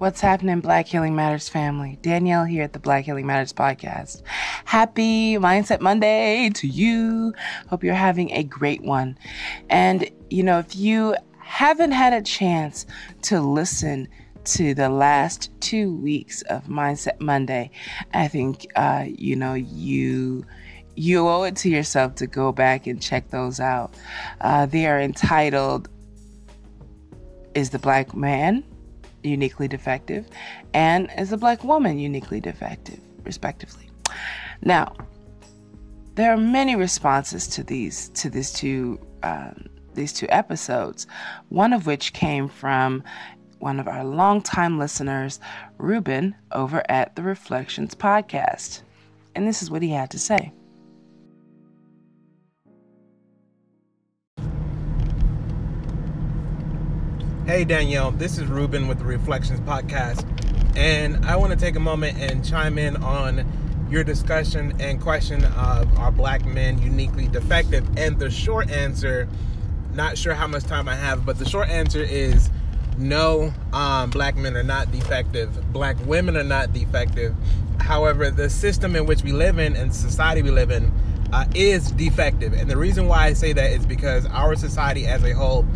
What's happening, Black Healing Matters family? Danielle here at the Black Healing Matters podcast. Happy Mindset Monday to you. Hope you're having a great one. And, you know, if you haven't had a chance to listen to the last two weeks of Mindset Monday, I think, uh, you know, you you owe it to yourself to go back and check those out. Uh, they are entitled Is the Black Man uniquely defective and as a black woman uniquely defective respectively. Now there are many responses to these to these two um, these two episodes one of which came from one of our longtime listeners ruben over at the reflections podcast. And this is what he had to say Hey Danielle, this is Ruben with the Reflections Podcast, and I want to take a moment and chime in on your discussion and question of are black men uniquely defective? And the short answer, not sure how much time I have, but the short answer is no, um, black men are not defective. Black women are not defective. However, the system in which we live in and society we live in uh, is defective. And the reason why I say that is because our society as a whole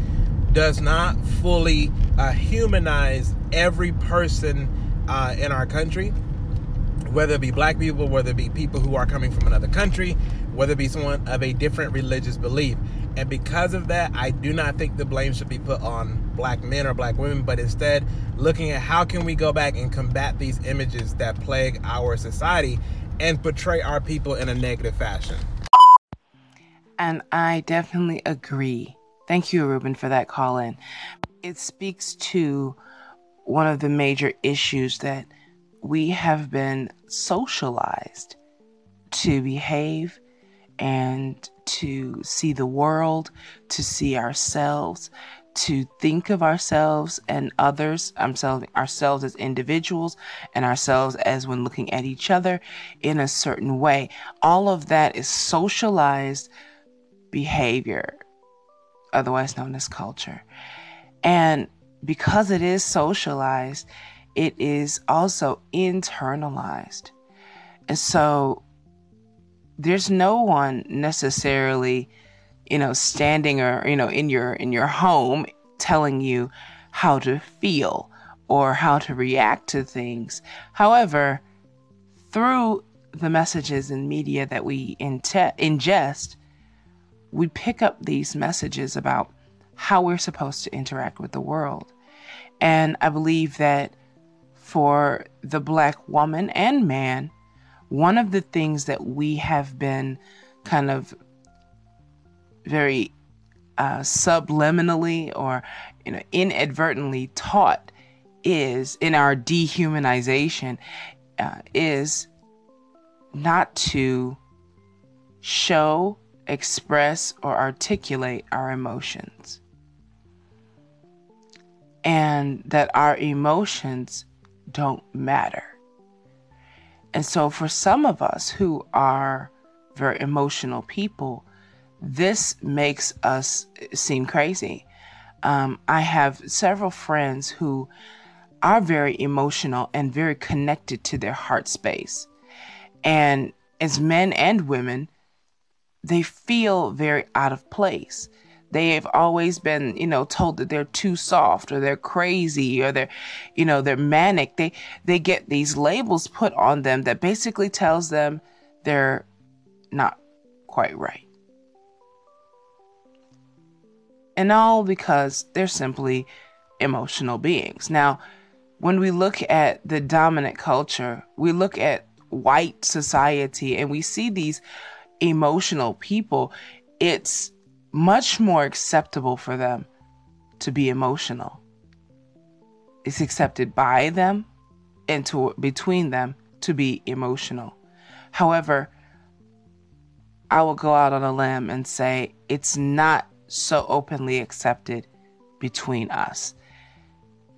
does not fully uh, humanize every person uh, in our country, whether it be black people, whether it be people who are coming from another country, whether it be someone of a different religious belief. And because of that, I do not think the blame should be put on black men or black women, but instead looking at how can we go back and combat these images that plague our society and portray our people in a negative fashion. And I definitely agree Thank you, Ruben, for that call in. It speaks to one of the major issues that we have been socialized to behave and to see the world, to see ourselves, to think of ourselves and others, ourselves, ourselves as individuals and ourselves as when looking at each other in a certain way. All of that is socialized behavior otherwise known as culture. And because it is socialized, it is also internalized. And so there's no one necessarily, you know, standing or, you know, in your in your home telling you how to feel or how to react to things. However, through the messages and media that we ingest, we pick up these messages about how we're supposed to interact with the world. And I believe that for the black woman and man, one of the things that we have been kind of very uh, subliminally or you know inadvertently taught is in our dehumanization uh, is not to show express or articulate our emotions. And that our emotions don't matter. And so, for some of us who are very emotional people, this makes us seem crazy. Um, I have several friends who are very emotional and very connected to their heart space. And as men and women, they feel very out of place. They have always been, you know, told that they're too soft or they're crazy or they're, you know, they're manic. They they get these labels put on them that basically tells them they're not quite right. And all because they're simply emotional beings. Now, when we look at the dominant culture, we look at white society and we see these emotional people, it's much more acceptable for them to be emotional. It's accepted by them and to between them to be emotional. However, I will go out on a limb and say it's not so openly accepted between us.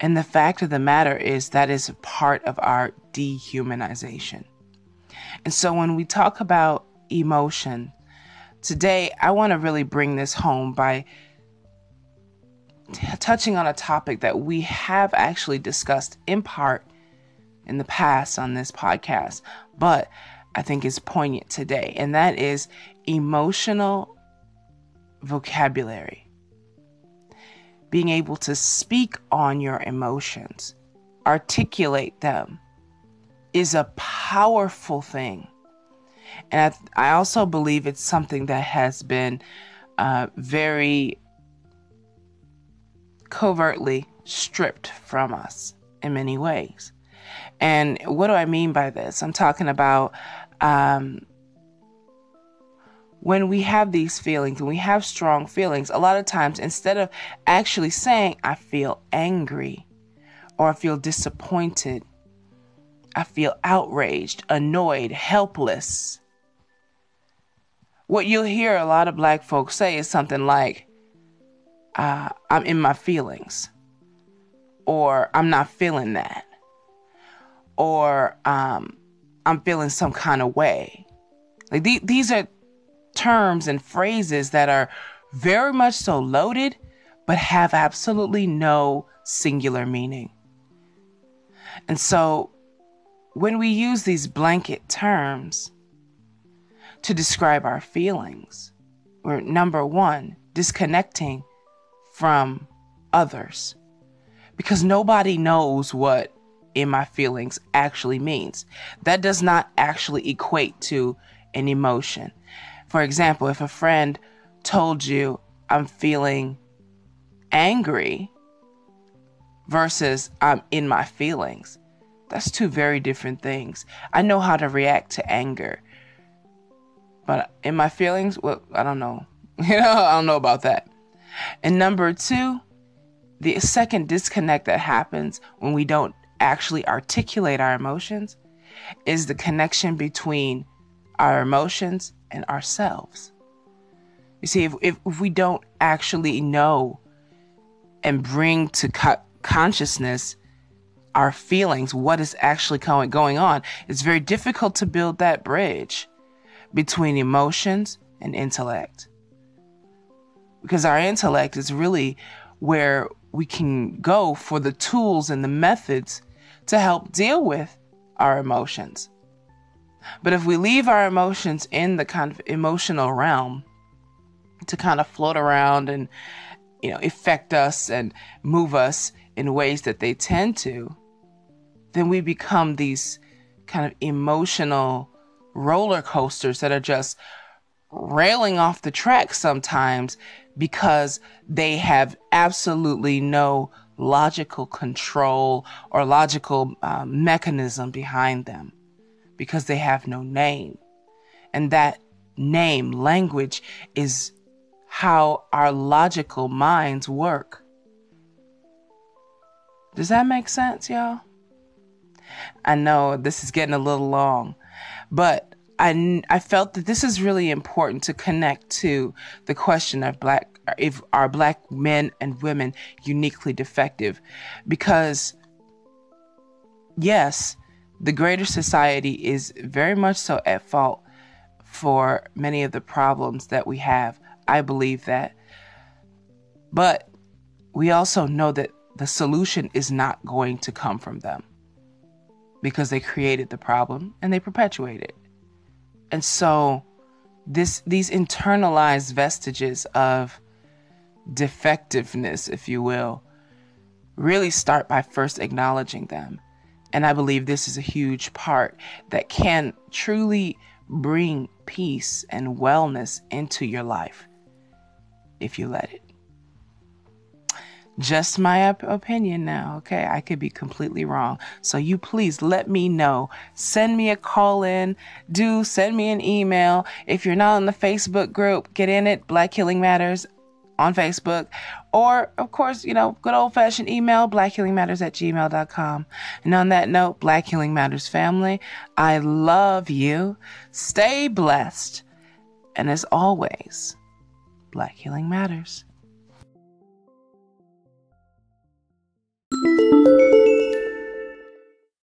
And the fact of the matter is that is part of our dehumanization. And so when we talk about emotion. Today, I want to really bring this home by t- touching on a topic that we have actually discussed in part in the past on this podcast, but I think is poignant today, and that is emotional vocabulary. Being able to speak on your emotions, articulate them, is a powerful thing. And I, I also believe it's something that has been uh, very covertly stripped from us in many ways. And what do I mean by this? I'm talking about um, when we have these feelings, when we have strong feelings, a lot of times instead of actually saying, I feel angry or I feel disappointed, I feel outraged, annoyed, helpless. What you'll hear a lot of black folks say is something like, uh, I'm in my feelings, or I'm not feeling that, or um, I'm feeling some kind of way. Like th- these are terms and phrases that are very much so loaded, but have absolutely no singular meaning. And so when we use these blanket terms to describe our feelings, we're number one, disconnecting from others because nobody knows what in my feelings actually means. That does not actually equate to an emotion. For example, if a friend told you, I'm feeling angry versus I'm in my feelings, that's two very different things. I know how to react to anger, but in my feelings, well, I don't know. You know, I don't know about that. And number two, the second disconnect that happens when we don't actually articulate our emotions is the connection between our emotions and ourselves. You see, if, if, if we don't actually know and bring to co- consciousness our feelings, what is actually going, going on, it's very difficult to build that bridge between emotions and intellect because our intellect is really where we can go for the tools and the methods to help deal with our emotions. But if we leave our emotions in the kind of emotional realm to kind of float around and you know affect us and move us in ways that they tend to, then we become these kind of emotional roller coasters that are just railing off the track sometimes because they have absolutely no logical control or logical um, mechanism behind them because they have no name. And that name, language, is how our logical minds work. Does that make sense, y'all? I know this is getting a little long, but I, I felt that this is really important to connect to the question of black if are black men and women uniquely defective? Because yes the greater society is very much so at fault for many of the problems that we have. I believe that. But we also know that the solution is not going to come from them because they created the problem and they perpetuate it and so this these internalized vestiges of defectiveness, if you will, really start by first acknowledging them. And I believe this is a huge part that can truly bring peace and wellness into your life if you let it. Just my op- opinion now, okay? I could be completely wrong. So you please let me know. Send me a call in. Do send me an email. If you're not in the Facebook group, get in it. Black Healing Matters on Facebook. Or, of course, you know, good old fashioned email, blackhealingmatters at gmail.com. And on that note, Black Healing Matters family, I love you. Stay blessed. And as always, Black Healing Matters. You.